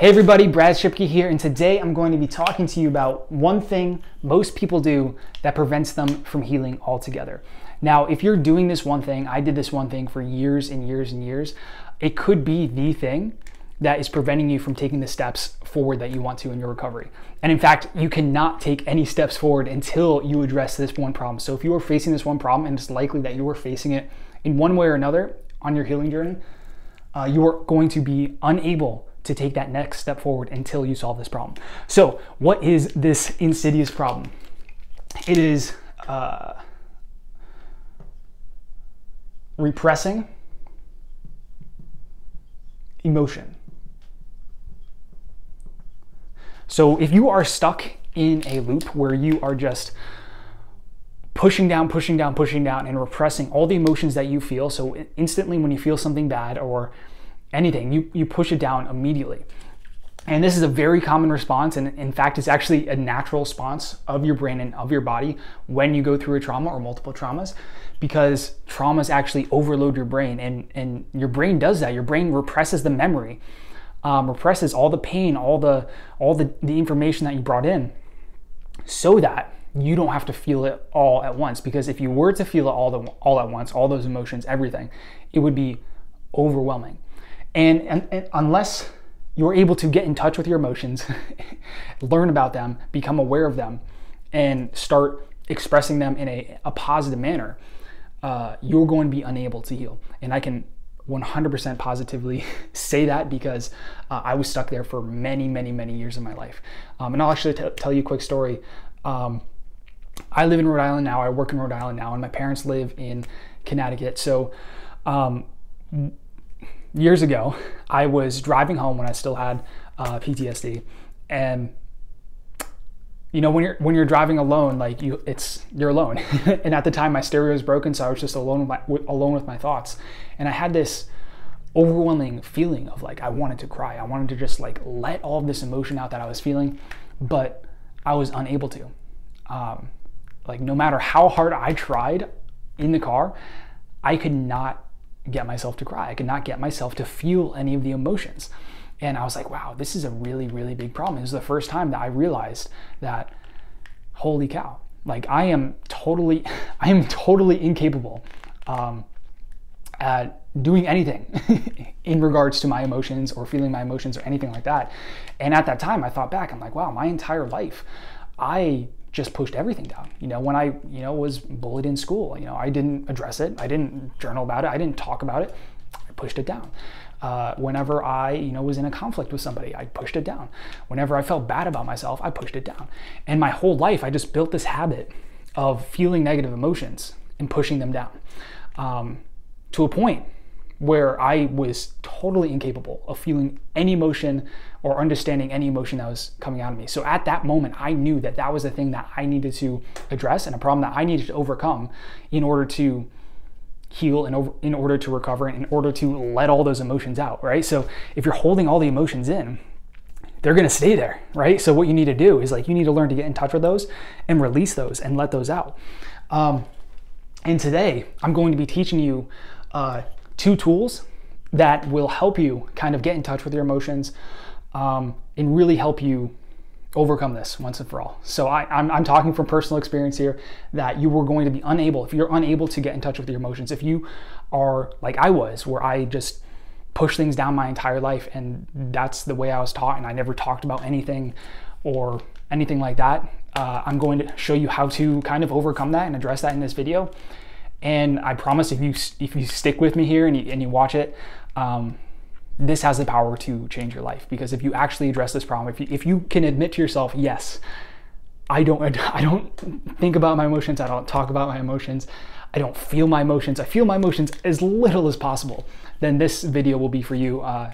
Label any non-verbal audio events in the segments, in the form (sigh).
Hey everybody, Brad Shipke here, and today I'm going to be talking to you about one thing most people do that prevents them from healing altogether. Now, if you're doing this one thing, I did this one thing for years and years and years, it could be the thing that is preventing you from taking the steps forward that you want to in your recovery. And in fact, you cannot take any steps forward until you address this one problem. So if you are facing this one problem, and it's likely that you are facing it in one way or another on your healing journey, uh, you are going to be unable to take that next step forward until you solve this problem. So, what is this insidious problem? It is uh, repressing emotion. So, if you are stuck in a loop where you are just pushing down, pushing down, pushing down, and repressing all the emotions that you feel. So instantly, when you feel something bad or anything, you, you push it down immediately. And this is a very common response, and in fact, it's actually a natural response of your brain and of your body when you go through a trauma or multiple traumas, because traumas actually overload your brain, and, and your brain does that. Your brain represses the memory, um, represses all the pain, all the all the, the information that you brought in, so that you don't have to feel it all at once. Because if you were to feel it all the, all at once, all those emotions, everything, it would be overwhelming. And, and, and unless you're able to get in touch with your emotions, (laughs) learn about them, become aware of them, and start expressing them in a, a positive manner, uh, you're going to be unable to heal. And I can 100% positively (laughs) say that because uh, I was stuck there for many, many, many years of my life. Um, and I'll actually t- tell you a quick story. Um, I live in Rhode Island now. I work in Rhode Island now, and my parents live in Connecticut. So um, years ago, I was driving home when I still had uh, PTSD, and you know when you're when you're driving alone, like you, it's you're alone. (laughs) and at the time, my stereo was broken, so I was just alone with my alone with my thoughts, and I had this overwhelming feeling of like I wanted to cry. I wanted to just like let all of this emotion out that I was feeling, but I was unable to. Um, like no matter how hard I tried in the car, I could not get myself to cry. I could not get myself to feel any of the emotions. And I was like, wow, this is a really, really big problem. This is the first time that I realized that, holy cow, like I am totally, (laughs) I am totally incapable um, at doing anything (laughs) in regards to my emotions or feeling my emotions or anything like that. And at that time, I thought back, I'm like, wow, my entire life, I just pushed everything down. You know, when I, you know, was bullied in school, you know, I didn't address it. I didn't journal about it. I didn't talk about it. I pushed it down. Uh, whenever I, you know, was in a conflict with somebody, I pushed it down. Whenever I felt bad about myself, I pushed it down. And my whole life, I just built this habit of feeling negative emotions and pushing them down um, to a point where I was totally incapable of feeling any emotion or understanding any emotion that was coming out of me. So at that moment, I knew that that was the thing that I needed to address and a problem that I needed to overcome in order to heal and in order to recover and in order to let all those emotions out, right? So if you're holding all the emotions in, they're going to stay there, right? So what you need to do is like you need to learn to get in touch with those and release those and let those out. Um, and today I'm going to be teaching you uh, two tools that will help you kind of get in touch with your emotions um, and really help you overcome this once and for all. So I, am talking from personal experience here that you were going to be unable, if you're unable to get in touch with your emotions, if you are like I was, where I just push things down my entire life and that's the way I was taught and I never talked about anything or anything like that, uh, I'm going to show you how to kind of overcome that and address that in this video. And I promise if you if you stick with me here and you, and you watch it, um, this has the power to change your life. Because if you actually address this problem, if you, if you can admit to yourself, yes, I don't (laughs) I don't think about my emotions, I don't talk about my emotions, I don't feel my emotions, I feel my emotions as little as possible, then this video will be for you. Uh,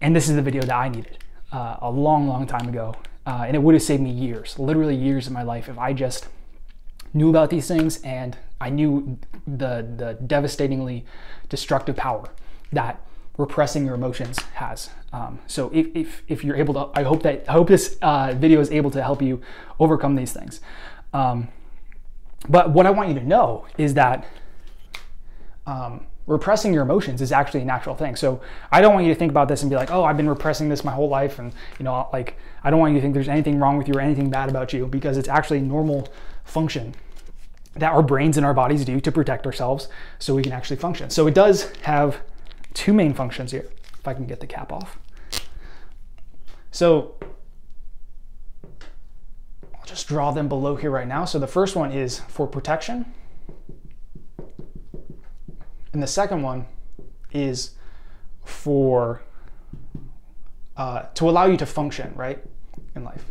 and this is the video that I needed uh, a long, long time ago. Uh, and it would have saved me years, literally years of my life, if I just knew about these things and I knew the, the devastatingly destructive power that repressing your emotions has. Um, so if, if, if, you're able to, I hope that, I hope this uh, video is able to help you overcome these things. Um, but what I want you to know is that um, repressing your emotions is actually a natural thing. So I don't want you to think about this and be like, oh, I've been repressing this my whole life. And, you know, like, I don't want you to think there's anything wrong with you or anything bad about you because it's actually normal function that our brains and our bodies do to protect ourselves so we can actually function. So it does have two main functions here, if I can get the cap off. So I'll just draw them below here right now. So the first one is for protection. And the second one is for uh, to allow you to function, right, in life.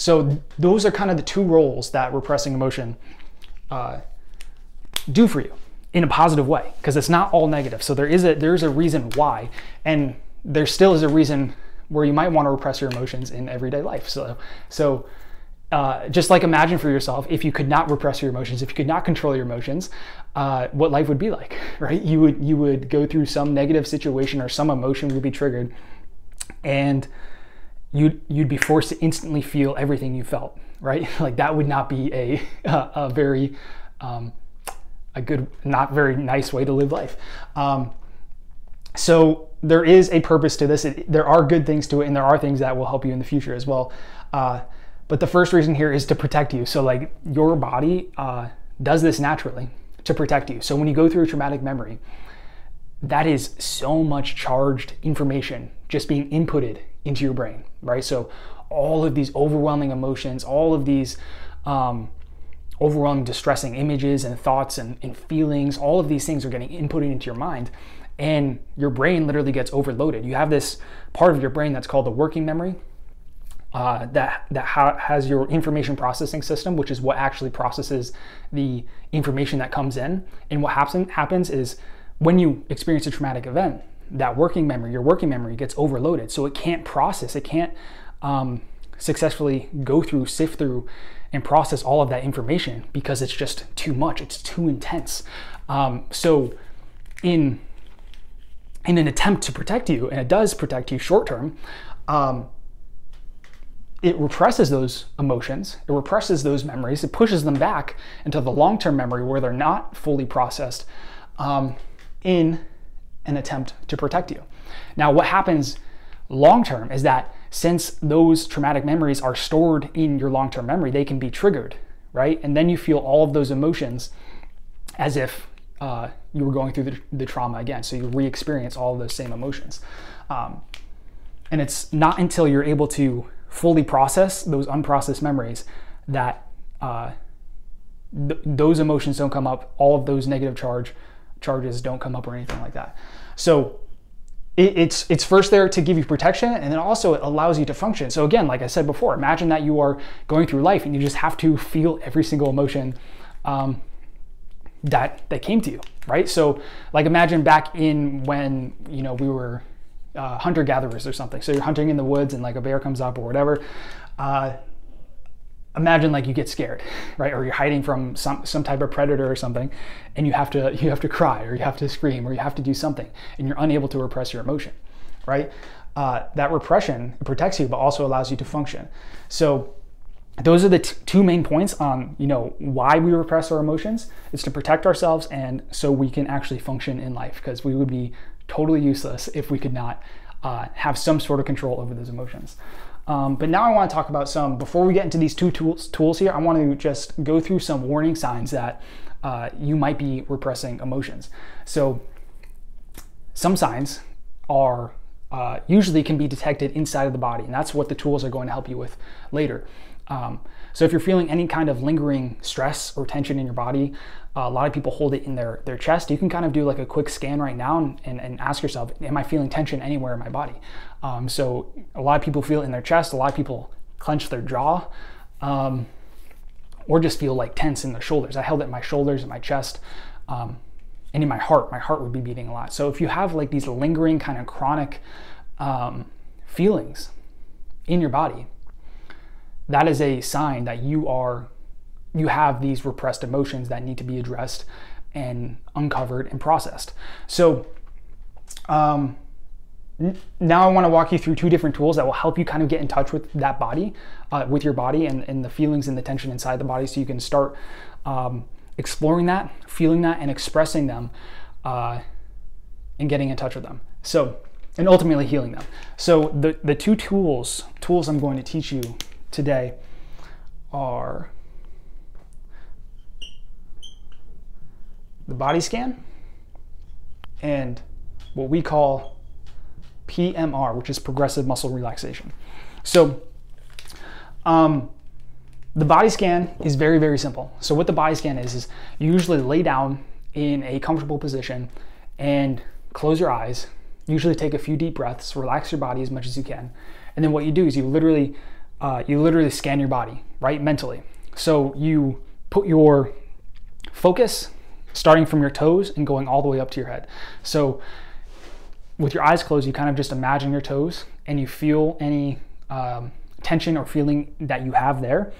So those are kind of the two roles that repressing emotion uh, do for you in a positive way, because it's not all negative. So there is a there's a reason why, and there still is a reason where you might want to repress your emotions in everyday life. So so uh, just like imagine for yourself if you could not repress your emotions, if you could not control your emotions, uh, what life would be like, (laughs) right? You would you would go through some negative situation or some emotion would be triggered, and you'd you'd be forced to instantly feel everything you felt, right? (laughs) like that would not be a (laughs) a, very um, a good, not very nice way to live life. Um, so there is a purpose to this. It, there are good things to it, and there are things that will help you in the future as well. Uh, but the first reason here is to protect you. So like your body uh, does this naturally to protect you. So when you go through a traumatic memory, that is so much charged information just being inputted into your brain, right? So all of these overwhelming emotions, all of these um, overwhelming, distressing images and thoughts and, and feelings, all of these things are getting inputted into your mind and your brain literally gets overloaded. You have this part of your brain that's called the working memory, uh, that that ha- has your information processing system, which is what actually processes the information that comes in. And what happens happens is when you experience a traumatic event, that working memory, your working memory, gets overloaded, so it can't process, it can't um, successfully go through, sift through, and process all of that information because it's just too much. It's too intense. Um, so in in an attempt to protect you, and it does protect you short term. Um, it represses those emotions, it represses those memories, it pushes them back into the long term memory where they're not fully processed um, in an attempt to protect you. Now, what happens long term is that since those traumatic memories are stored in your long term memory, they can be triggered, right? And then you feel all of those emotions as if uh, you were going through the, the, trauma again. So you re experience all those same emotions. Um, and it's not until you're able to fully process those unprocessed memories that uh, th- those emotions don't come up, all of those negative charge charges don't come up or anything like that. So it, it's it's first there to give you protection, and then also it allows you to function. So again, like I said before, imagine that you are going through life and you just have to feel every single emotion. Um, that that came to you right so like imagine back in when you know we were uh, hunter gatherers or something. So you're hunting in the woods and like a bear comes up or whatever. Uh, imagine like you get scared, (laughs) right? Or you're hiding from some some type of predator or something, and you have to (laughs) you have to cry or you have to scream or you have to do something, and you're unable to repress your emotion, right? Uh, that repression protects you, but also allows you to function. So those are the two main points on you know why we repress our emotions. It's to protect ourselves and so we can actually function in life because we would be totally useless if we could not uh, have some sort of control over those emotions. Um, but now I want to talk about some, before we get into these two tools, tools here, I want to just go through some warning signs that uh, you might be repressing emotions. So some signs are uh, usually can be detected inside of the body, and that's what the tools are going to help you with later. Um, so if you're feeling any kind of lingering stress or tension in your body, a lot of people hold it in their, their chest. You can kind of do like a quick scan right now and, and, and ask yourself, am I feeling tension anywhere in my body? Um, so a lot of people feel it in their chest. A lot of people clench their jaw um, or just feel like tense in their shoulders. I held it in my shoulders and my chest um, and in my heart. My heart would be beating a lot. So if you have like these lingering kind of chronic um, feelings in your body, that is a sign that you are you have these repressed emotions that need to be addressed and uncovered and processed. So um, now I want to walk you through two different tools that will help you kind of get in touch with that body, uh, with your body and, and, the feelings and the tension inside the body so you can start um, exploring that, feeling that, and expressing them, uh, and getting in touch with them. So, and ultimately healing them. So the the two tools tools I'm going to teach you today are the body scan and what we call PMR, which is progressive muscle relaxation. So, um, the body scan is very, very simple. So, what the body scan is, is you usually lay down in a comfortable position and close your eyes. Usually, take a few deep breaths, relax your body as much as you can, and then what you do is you literally, uh, you literally scan your body, right, mentally. So you put your focus starting from your toes and going all the way up to your head. So with your eyes closed, you kind of just imagine your toes and you feel any um, tension or feeling that you have there.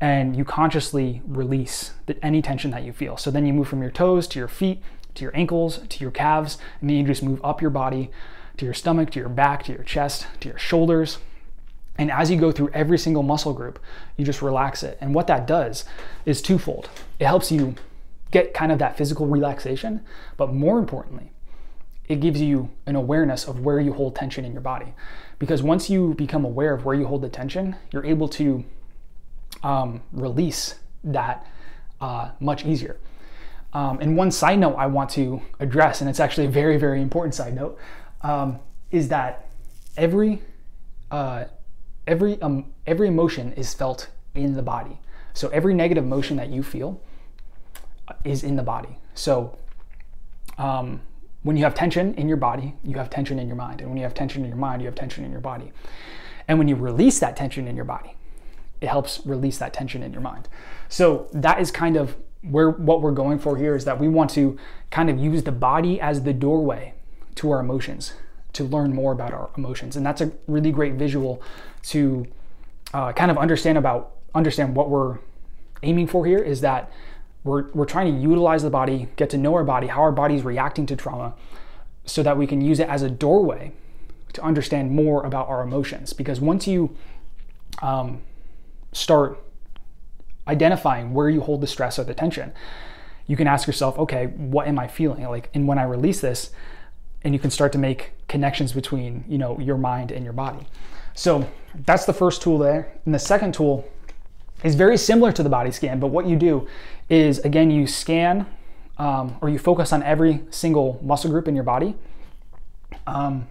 And you consciously release the, any tension that you feel. So then you move from your toes to your feet, to your ankles, to your calves, and then you just move up your body to your stomach, to your back, to your chest, to your shoulders. And as you go through every single muscle group, you just relax it. And what that does is twofold. It helps you get kind of that physical relaxation, but more importantly, it gives you an awareness of where you hold tension in your body. Because once you become aware of where you hold the tension, you're able to um, release that uh, much easier. Um, and one side note I want to address, and it's actually a very, very important side note, um, is that every uh, every um, every emotion is felt in the body. So every negative emotion that you feel is in the body. So um, when you have tension in your body, you have tension in your mind. And when you have tension in your mind, you have tension in your body. And when you release that tension in your body, it helps release that tension in your mind. So that is kind of where what we're going for here is that we want to kind of use the body as the doorway to our emotions to learn more about our emotions. And that's a really great visual to uh, kind of understand about understand what we're aiming for here is that we're, we're trying to utilize the body, get to know our body, how our body is reacting to trauma, so that we can use it as a doorway to understand more about our emotions. Because once you um, start identifying where you hold the stress or the tension, you can ask yourself, okay, what am I feeling? Like, and when I release this, and you can start to make connections between, you know, your mind and your body. So that's the first tool there. And the second tool is very similar to the body scan, but what you do is again, you scan um, or you focus on every single muscle group in your body. Um,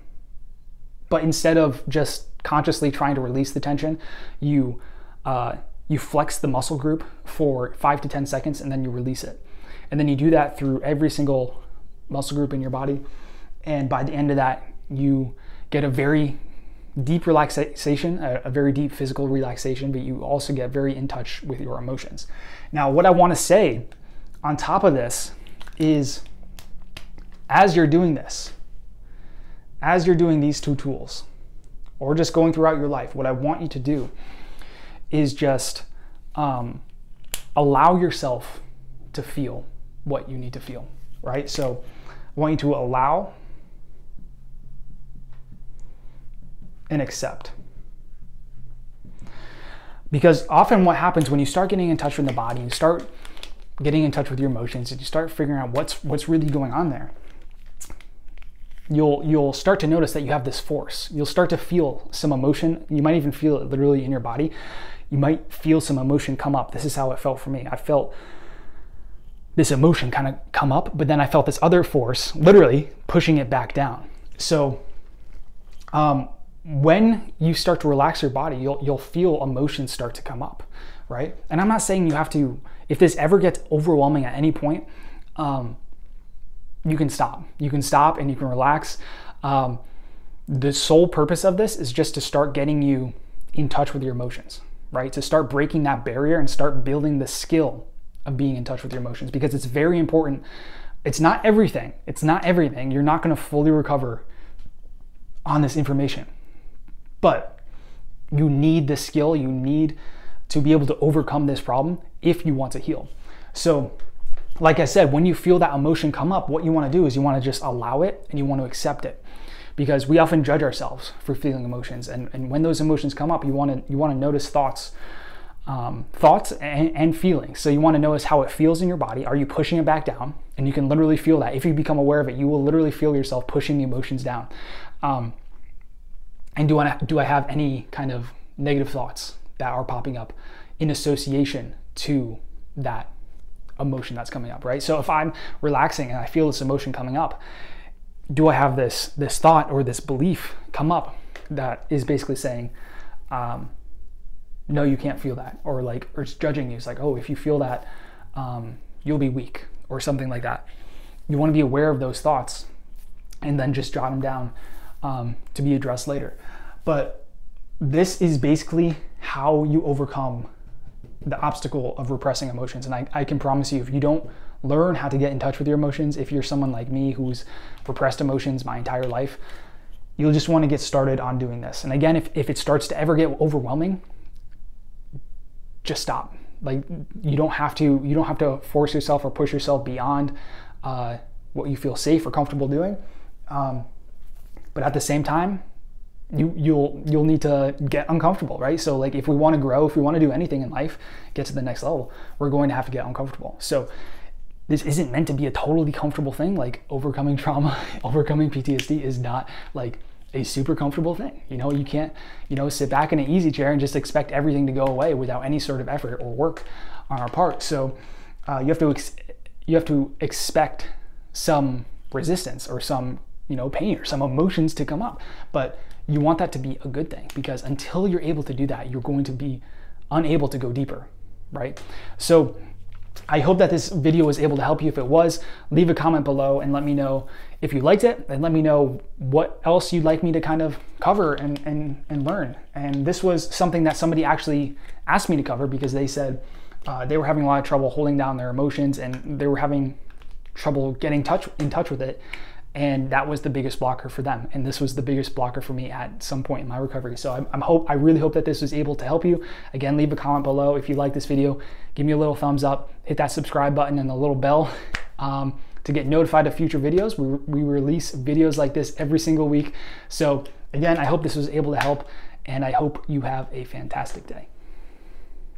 but instead of just consciously trying to release the tension, you uh, you flex the muscle group for five to ten seconds and then you release it. And then you do that through every single muscle group in your body. And by the end of that, you get a very deep relaxation, a, a, very deep physical relaxation, but you also get very in touch with your emotions. Now, what I want to say on top of this is as you're doing this, as you're doing these two tools, or just going throughout your life, what I want you to do is just um, allow yourself to feel what you need to feel, right? So I want you to allow and accept. Because often what happens when you start getting in touch with the body, you start getting in touch with your emotions, and you start figuring out what's what's really going on there, you'll you'll start to notice that you have this force. You'll start to feel some emotion. You might even feel it literally in your body. You might feel some emotion come up. This is how it felt for me. I felt this emotion kind of come up, but then I felt this other force literally pushing it back down. So um, when you start to relax your body, you'll you'll feel emotions start to come up, right? And I'm not saying you have to. If this ever gets overwhelming at any point, um, you can stop. You can stop and you can relax. Um, the sole purpose of this is just to start getting you in touch with your emotions, right? To start breaking that barrier and start building the skill of being in touch with your emotions because it's very important. It's not everything. It's not everything. You're not going to fully recover on this information but you need the skill, you need to be able to overcome this problem if you want to heal. So, like I said, when you feel that emotion come up, what you want to do is you want to just allow it and you want to accept it. Because we often judge ourselves for feeling emotions. And, and when those emotions come up, you want to you want to notice thoughts um, thoughts and, and, feelings. So you want to notice how it feels in your body. Are you pushing it back down? And you can literally feel that. If you become aware of it, you will literally feel yourself pushing the emotions down. Um, and do I do I have any kind of negative thoughts that are popping up in association to that emotion that's coming up, right? So if I'm relaxing and I feel this emotion coming up, do I have this this thought or this belief come up that is basically saying, um, no, you can't feel that, or like, or it's judging you. It's like, oh, if you feel that, um, you'll be weak, or something like that. You want to be aware of those thoughts, and then just jot them down um, to be addressed later. But this is basically how you overcome the obstacle of repressing emotions. And I, I can promise you, if you don't learn how to get in touch with your emotions, if you're someone like me who's repressed emotions my entire life, you'll just want to get started on doing this. And again, if, if it starts to ever get overwhelming, just stop. Like you don't have to you don't have to force yourself or push yourself beyond uh, what you feel safe or comfortable doing. Um, but at the same time, you you'll you'll need to get uncomfortable, right? So like if we want to grow, if we want to do anything in life, get to the next level, we're going to have to get uncomfortable. So this isn't meant to be a totally comfortable thing. Like overcoming trauma, (laughs) overcoming PTSD is not like a super comfortable thing. You know, you can't, you know, sit back in an easy chair and just expect everything to go away without any sort of effort or work on our part. So uh, you have to ex- you have to expect some resistance or some you know pain or some emotions to come up, but you want that to be a good thing because until you're able to do that, you're going to be unable to go deeper, right? So I hope that this video was able to help you. If it was, leave a comment below and let me know if you liked it and let me know what else you'd like me to kind of cover and, and, and learn. And this was something that somebody actually asked me to cover because they said uh, they were having a lot of trouble holding down their emotions and they were having trouble getting touch in touch with it and that was the biggest blocker for them. And this was the biggest blocker for me at some point in my recovery. So I'm, I'm, hope i really hope that this was able to help you. Again leave a comment below. If you like this video give me a little thumbs up. Hit that subscribe button and the little bell (laughs) um, to get notified of future videos. We, we release videos like this every single week. So again i hope this was able to help and i hope you have a fantastic day